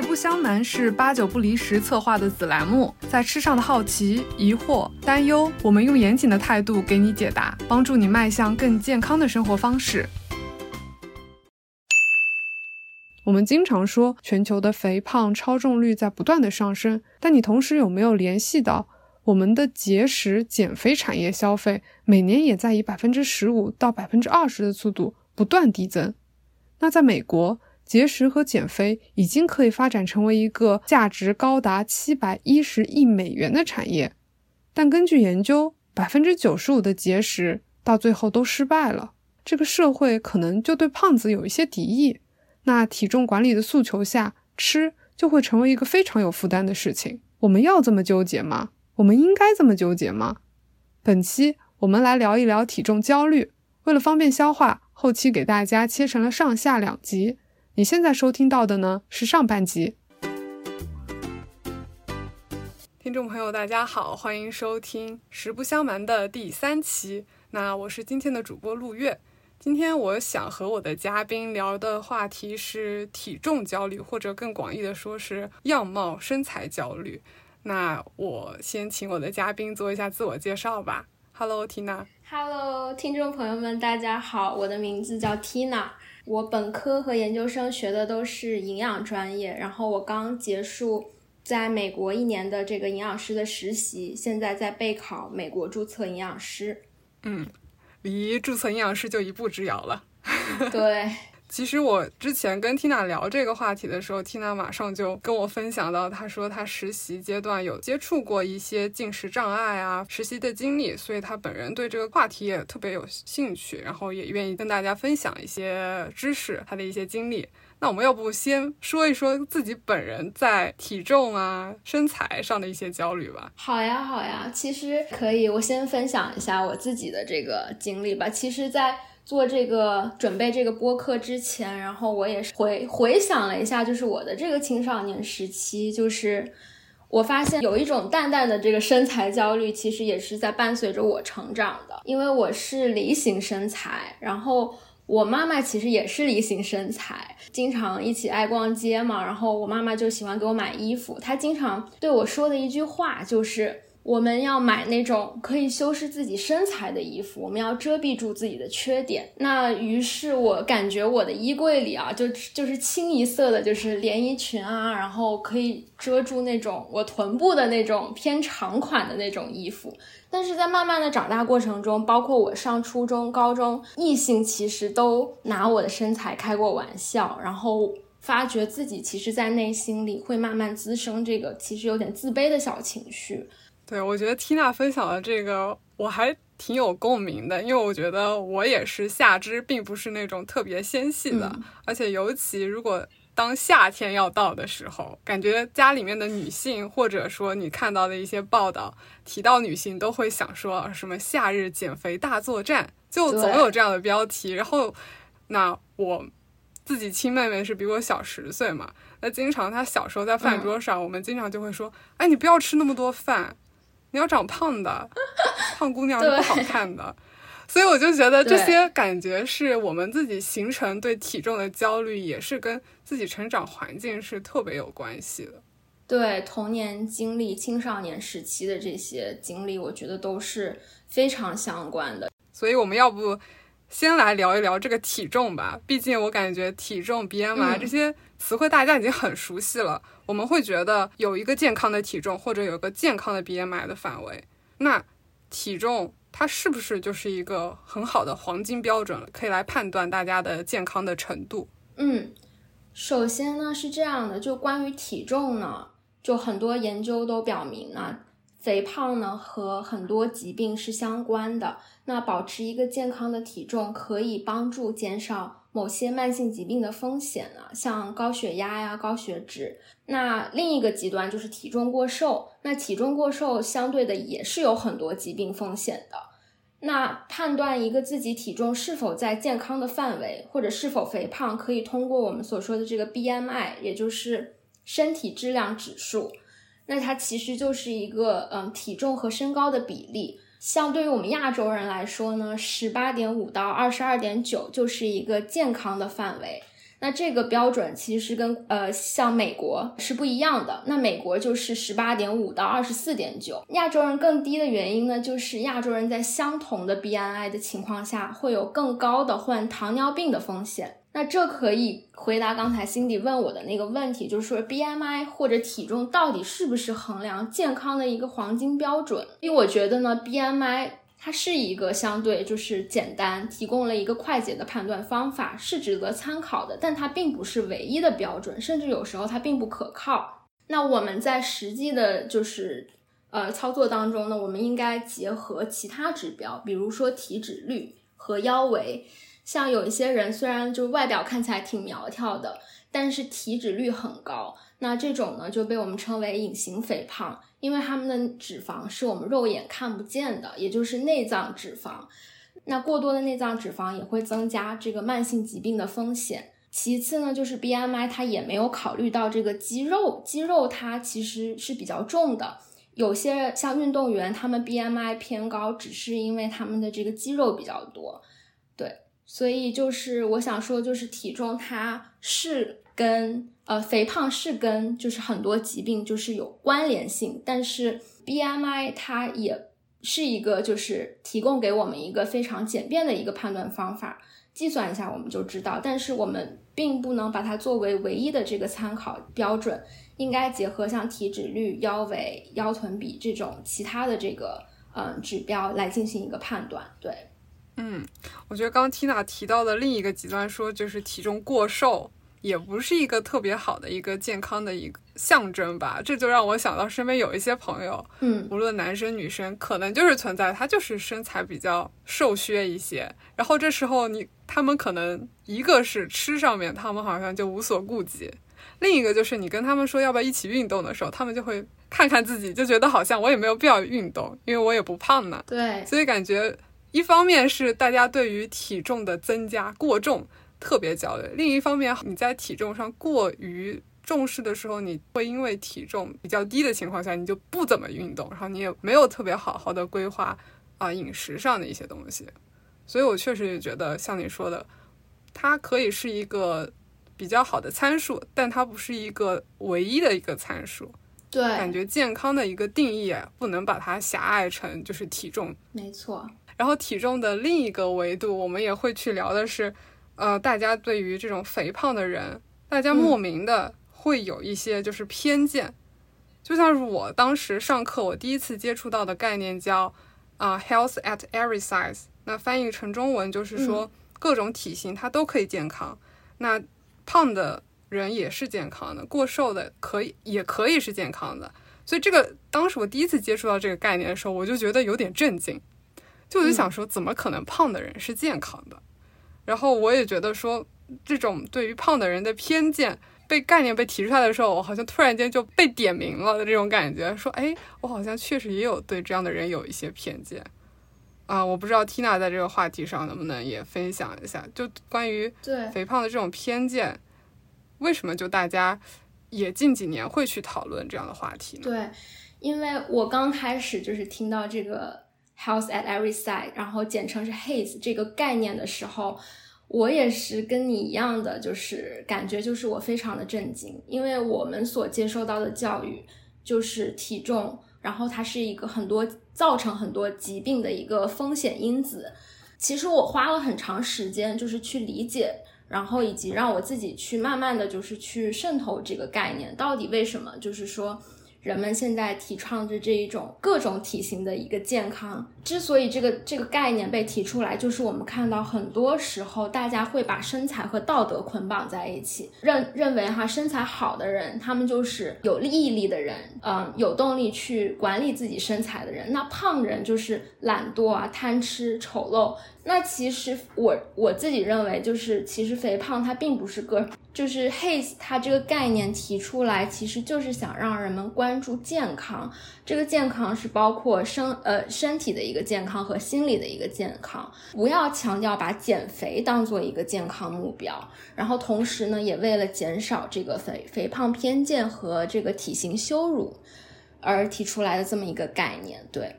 实不相瞒，是八九不离十策划的子栏目，在吃上的好奇、疑惑、担忧，我们用严谨的态度给你解答，帮助你迈向更健康的生活方式。我们经常说全球的肥胖、超重率在不断的上升，但你同时有没有联系到我们的节食减肥产业消费每年也在以百分之十五到百分之二十的速度不断递增？那在美国，节食和减肥已经可以发展成为一个价值高达七百一十亿美元的产业，但根据研究，百分之九十五的节食到最后都失败了。这个社会可能就对胖子有一些敌意。那体重管理的诉求下，吃就会成为一个非常有负担的事情。我们要这么纠结吗？我们应该这么纠结吗？本期我们来聊一聊体重焦虑。为了方便消化，后期给大家切成了上下两集。你现在收听到的呢是上半集。听众朋友，大家好，欢迎收听《实不相瞒》的第三期。那我是今天的主播陆月。今天我想和我的嘉宾聊的话题是体重焦虑，或者更广义的说是样貌身材焦虑。那我先请我的嘉宾做一下自我介绍吧。Hello，Tina。Hello，听众朋友们，大家好，我的名字叫 Tina。我本科和研究生学的都是营养专业，然后我刚结束在美国一年的这个营养师的实习，现在在备考美国注册营养师。嗯。离注册营养师就一步之遥了。对，其实我之前跟 Tina 聊这个话题的时候，Tina 马上就跟我分享到，她说她实习阶段有接触过一些进食障碍啊实习的经历，所以她本人对这个话题也特别有兴趣，然后也愿意跟大家分享一些知识，她的一些经历。那我们要不先说一说自己本人在体重啊、身材上的一些焦虑吧？好呀，好呀，其实可以，我先分享一下我自己的这个经历吧。其实，在做这个准备这个播客之前，然后我也是回回想了一下，就是我的这个青少年时期，就是我发现有一种淡淡的这个身材焦虑，其实也是在伴随着我成长的，因为我是梨形身材，然后。我妈妈其实也是梨形身材，经常一起爱逛街嘛，然后我妈妈就喜欢给我买衣服，她经常对我说的一句话就是。我们要买那种可以修饰自己身材的衣服，我们要遮蔽住自己的缺点。那于是我感觉我的衣柜里啊，就就是清一色的，就是连衣裙啊，然后可以遮住那种我臀部的那种偏长款的那种衣服。但是在慢慢的长大过程中，包括我上初中、高中，异性其实都拿我的身材开过玩笑，然后发觉自己其实，在内心里会慢慢滋生这个其实有点自卑的小情绪。对，我觉得缇娜分享的这个我还挺有共鸣的，因为我觉得我也是下肢并不是那种特别纤细的，而且尤其如果当夏天要到的时候，感觉家里面的女性或者说你看到的一些报道提到女性都会想说什么“夏日减肥大作战”，就总有这样的标题。然后，那我自己亲妹妹是比我小十岁嘛，那经常她小时候在饭桌上，我们经常就会说：“哎，你不要吃那么多饭。”你要长胖的，胖姑娘是不好看的，所以我就觉得这些感觉是我们自己形成对体重的焦虑，也是跟自己成长环境是特别有关系的。对童年经历、青少年时期的这些经历，我觉得都是非常相关的。所以我们要不先来聊一聊这个体重吧？毕竟我感觉体重、BMI 这些词汇大家已经很熟悉了。我们会觉得有一个健康的体重或者有个健康的 BMI 的范围，那体重它是不是就是一个很好的黄金标准了，可以来判断大家的健康的程度？嗯，首先呢是这样的，就关于体重呢，就很多研究都表明呢，肥胖呢和很多疾病是相关的。那保持一个健康的体重可以帮助减少。某些慢性疾病的风险呢，像高血压呀、高血脂。那另一个极端就是体重过瘦。那体重过瘦相对的也是有很多疾病风险的。那判断一个自己体重是否在健康的范围，或者是否肥胖，可以通过我们所说的这个 BMI，也就是身体质量指数。那它其实就是一个嗯体重和身高的比例。像对于我们亚洲人来说呢，十八点五到二十二点九就是一个健康的范围。那这个标准其实跟呃像美国是不一样的。那美国就是十八点五到二十四点九，亚洲人更低的原因呢，就是亚洲人在相同的 BMI 的情况下，会有更高的患糖尿病的风险。那这可以回答刚才 Cindy 问我的那个问题，就是说 BMI 或者体重到底是不是衡量健康的一个黄金标准？因为我觉得呢，BMI。它是一个相对就是简单，提供了一个快捷的判断方法，是值得参考的。但它并不是唯一的标准，甚至有时候它并不可靠。那我们在实际的，就是呃操作当中呢，我们应该结合其他指标，比如说体脂率和腰围。像有一些人虽然就外表看起来挺苗条的，但是体脂率很高，那这种呢就被我们称为隐形肥胖。因为他们的脂肪是我们肉眼看不见的，也就是内脏脂肪。那过多的内脏脂肪也会增加这个慢性疾病的风险。其次呢，就是 BMI 它也没有考虑到这个肌肉，肌肉它其实是比较重的。有些像运动员，他们 BMI 偏高，只是因为他们的这个肌肉比较多。对，所以就是我想说，就是体重它是跟。呃，肥胖是跟就是很多疾病就是有关联性，但是 BMI 它也是一个就是提供给我们一个非常简便的一个判断方法，计算一下我们就知道，但是我们并不能把它作为唯一的这个参考标准，应该结合像体脂率、腰围、腰臀比这种其他的这个嗯指标来进行一个判断。对，嗯，我觉得刚 Tina 提到的另一个极端说就是体重过瘦。也不是一个特别好的一个健康的一个象征吧，这就让我想到身边有一些朋友，嗯，无论男生女生，可能就是存在他就是身材比较瘦削一些，然后这时候你他们可能一个是吃上面，他们好像就无所顾忌，另一个就是你跟他们说要不要一起运动的时候，他们就会看看自己，就觉得好像我也没有必要运动，因为我也不胖呢，对，所以感觉一方面是大家对于体重的增加过重。特别焦虑。另一方面，你在体重上过于重视的时候，你会因为体重比较低的情况下，你就不怎么运动，然后你也没有特别好好的规划啊饮食上的一些东西。所以我确实也觉得，像你说的，它可以是一个比较好的参数，但它不是一个唯一的一个参数。对，感觉健康的一个定义不能把它狭隘成就是体重。没错。然后体重的另一个维度，我们也会去聊的是。呃，大家对于这种肥胖的人，大家莫名的会有一些就是偏见，就像是我当时上课，我第一次接触到的概念叫啊，health at every size。那翻译成中文就是说，各种体型它都可以健康。那胖的人也是健康的，过瘦的可以也可以是健康的。所以这个当时我第一次接触到这个概念的时候，我就觉得有点震惊，就我就想说，怎么可能胖的人是健康的？然后我也觉得说，这种对于胖的人的偏见被概念被提出来的时候，我好像突然间就被点名了的这种感觉。说，哎，我好像确实也有对这样的人有一些偏见啊！我不知道 Tina 在这个话题上能不能也分享一下，就关于对肥胖的这种偏见，为什么就大家也近几年会去讨论这样的话题呢？对，因为我刚开始就是听到这个。Health at every size，然后简称是 HAES 这个概念的时候，我也是跟你一样的，就是感觉就是我非常的震惊，因为我们所接受到的教育就是体重，然后它是一个很多造成很多疾病的一个风险因子。其实我花了很长时间，就是去理解，然后以及让我自己去慢慢的就是去渗透这个概念，到底为什么，就是说。人们现在提倡着这一种各种体型的一个健康。之所以这个这个概念被提出来，就是我们看到很多时候大家会把身材和道德捆绑在一起，认认为哈身材好的人，他们就是有毅力的人，嗯，有动力去管理自己身材的人。那胖人就是懒惰啊、贪吃、丑陋。那其实我我自己认为，就是其实肥胖它并不是个。就是 HAES 它这个概念提出来，其实就是想让人们关注健康。这个健康是包括身呃身体的一个健康和心理的一个健康。不要强调把减肥当做一个健康目标，然后同时呢，也为了减少这个肥肥胖偏见和这个体型羞辱而提出来的这么一个概念。对，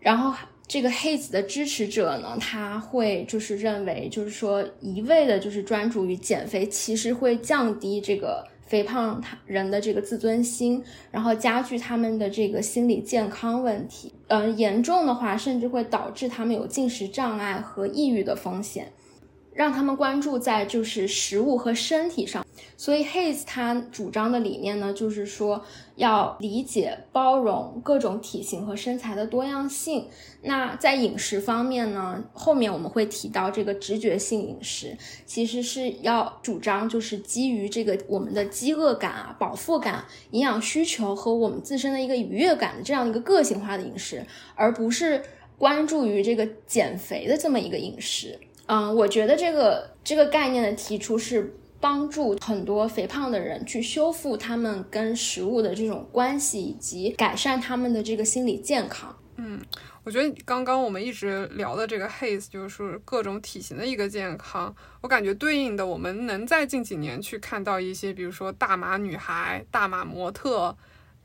然后这个黑子的支持者呢，他会就是认为，就是说一味的就是专注于减肥，其实会降低这个肥胖他人的这个自尊心，然后加剧他们的这个心理健康问题。嗯，严重的话，甚至会导致他们有进食障碍和抑郁的风险。让他们关注在就是食物和身体上，所以 Hays 他主张的理念呢，就是说要理解包容各种体型和身材的多样性。那在饮食方面呢，后面我们会提到这个直觉性饮食，其实是要主张就是基于这个我们的饥饿感啊、饱腹感、营养需求和我们自身的一个愉悦感的这样一个个性化的饮食，而不是关注于这个减肥的这么一个饮食。嗯，我觉得这个这个概念的提出是帮助很多肥胖的人去修复他们跟食物的这种关系，以及改善他们的这个心理健康。嗯，我觉得刚刚我们一直聊的这个 haze 就是各种体型的一个健康，我感觉对应的我们能在近几年去看到一些，比如说大码女孩、大码模特，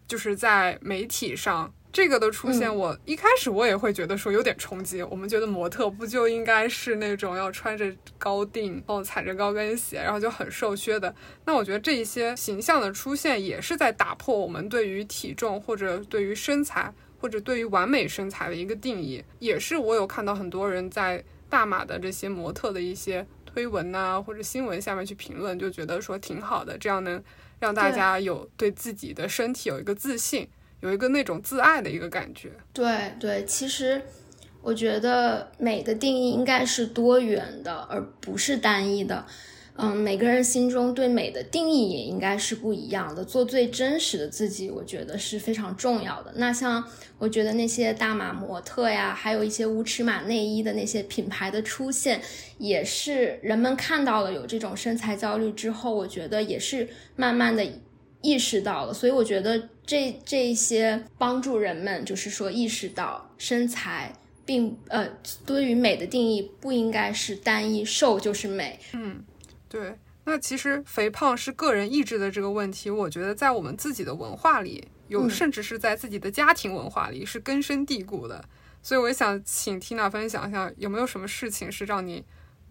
就是在媒体上。这个的出现，我一开始我也会觉得说有点冲击。我们觉得模特不就应该是那种要穿着高定，然后踩着高跟鞋，然后就很瘦削的？那我觉得这一些形象的出现，也是在打破我们对于体重或者对于身材或者对于完美身材的一个定义。也是我有看到很多人在大码的这些模特的一些推文呐或者新闻下面去评论，就觉得说挺好的，这样能让大家有对自己的身体有一个自信。有一个那种自爱的一个感觉，对对，其实我觉得美的定义应该是多元的，而不是单一的。嗯，每个人心中对美的定义也应该是不一样的。做最真实的自己，我觉得是非常重要的。那像我觉得那些大码模特呀，还有一些无尺码内衣的那些品牌的出现，也是人们看到了有这种身材焦虑之后，我觉得也是慢慢的。意识到了，所以我觉得这这些帮助人们，就是说意识到身材并呃，对于美的定义不应该是单一，瘦就是美。嗯，对。那其实肥胖是个人意志的这个问题，我觉得在我们自己的文化里有，甚至是在自己的家庭文化里是根深蒂固的。所以我也想请 Tina 分享一下，有没有什么事情是让你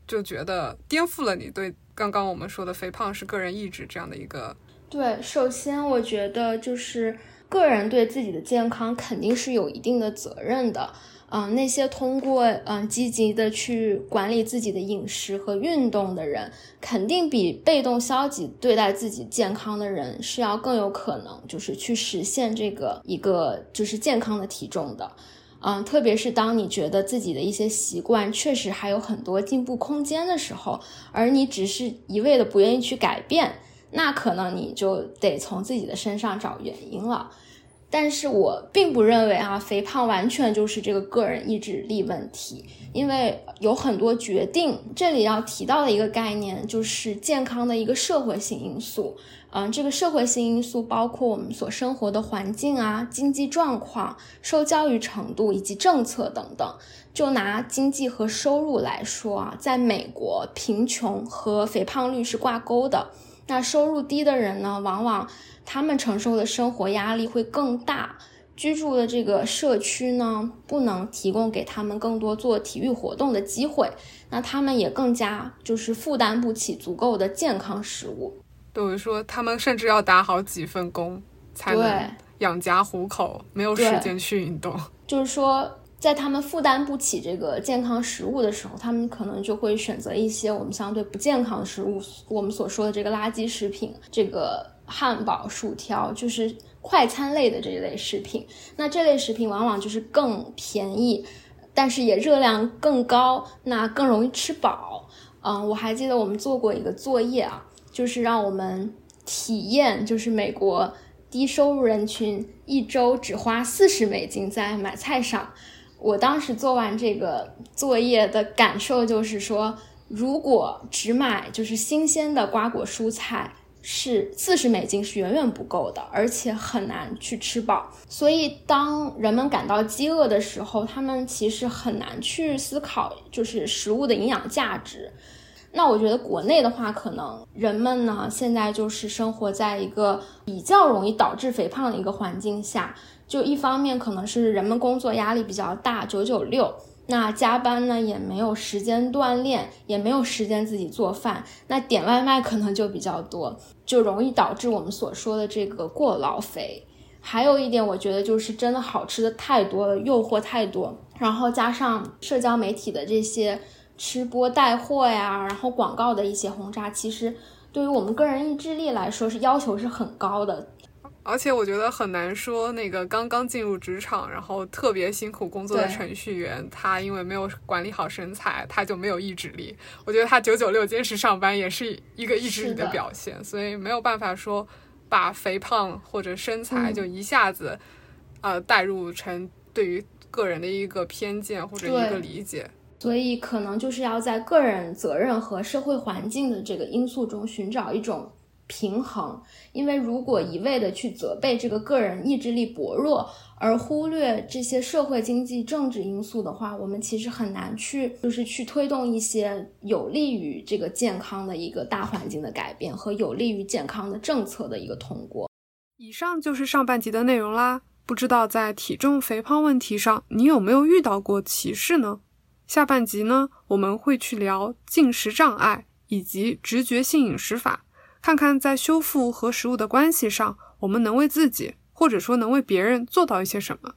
就觉得颠覆了你对刚刚我们说的肥胖是个人意志这样的一个。对，首先我觉得就是个人对自己的健康肯定是有一定的责任的。嗯，那些通过嗯积极的去管理自己的饮食和运动的人，肯定比被动消极对待自己健康的人是要更有可能就是去实现这个一个就是健康的体重的。嗯，特别是当你觉得自己的一些习惯确实还有很多进步空间的时候，而你只是一味的不愿意去改变。那可能你就得从自己的身上找原因了，但是我并不认为啊，肥胖完全就是这个个人意志力问题，因为有很多决定。这里要提到的一个概念就是健康的一个社会性因素。嗯，这个社会性因素包括我们所生活的环境啊、经济状况、受教育程度以及政策等等。就拿经济和收入来说啊，在美国，贫穷和肥胖率是挂钩的。那收入低的人呢，往往他们承受的生活压力会更大，居住的这个社区呢，不能提供给他们更多做体育活动的机会，那他们也更加就是负担不起足够的健康食物。等于说，他们甚至要打好几份工才能养家糊口，没有时间去运动。就是说。在他们负担不起这个健康食物的时候，他们可能就会选择一些我们相对不健康的食物，我们所说的这个垃圾食品，这个汉堡、薯条，就是快餐类的这一类食品。那这类食品往往就是更便宜，但是也热量更高，那更容易吃饱。嗯，我还记得我们做过一个作业啊，就是让我们体验，就是美国低收入人群一周只花四十美金在买菜上。我当时做完这个作业的感受就是说，如果只买就是新鲜的瓜果蔬菜，是四十美金是远远不够的，而且很难去吃饱。所以，当人们感到饥饿的时候，他们其实很难去思考就是食物的营养价值。那我觉得国内的话，可能人们呢现在就是生活在一个比较容易导致肥胖的一个环境下。就一方面可能是人们工作压力比较大，九九六，那加班呢也没有时间锻炼，也没有时间自己做饭，那点外卖可能就比较多，就容易导致我们所说的这个过劳肥。还有一点，我觉得就是真的好吃的太多了，诱惑太多，然后加上社交媒体的这些吃播带货呀，然后广告的一些轰炸，其实对于我们个人意志力来说是要求是很高的。而且我觉得很难说，那个刚刚进入职场，然后特别辛苦工作的程序员，他因为没有管理好身材，他就没有意志力。我觉得他九九六坚持上班也是一个意志力的表现，所以没有办法说。把肥胖或者身材就一下子，呃，带入成对于个人的一个偏见或者一个理解，所以可能就是要在个人责任和社会环境的这个因素中寻找一种。平衡，因为如果一味的去责备这个个人意志力薄弱，而忽略这些社会经济政治因素的话，我们其实很难去就是去推动一些有利于这个健康的一个大环境的改变和有利于健康的政策的一个通过。以上就是上半集的内容啦。不知道在体重肥胖问题上，你有没有遇到过歧视呢？下半集呢，我们会去聊进食障碍以及直觉性饮食法。看看在修复和食物的关系上，我们能为自己，或者说能为别人做到一些什么。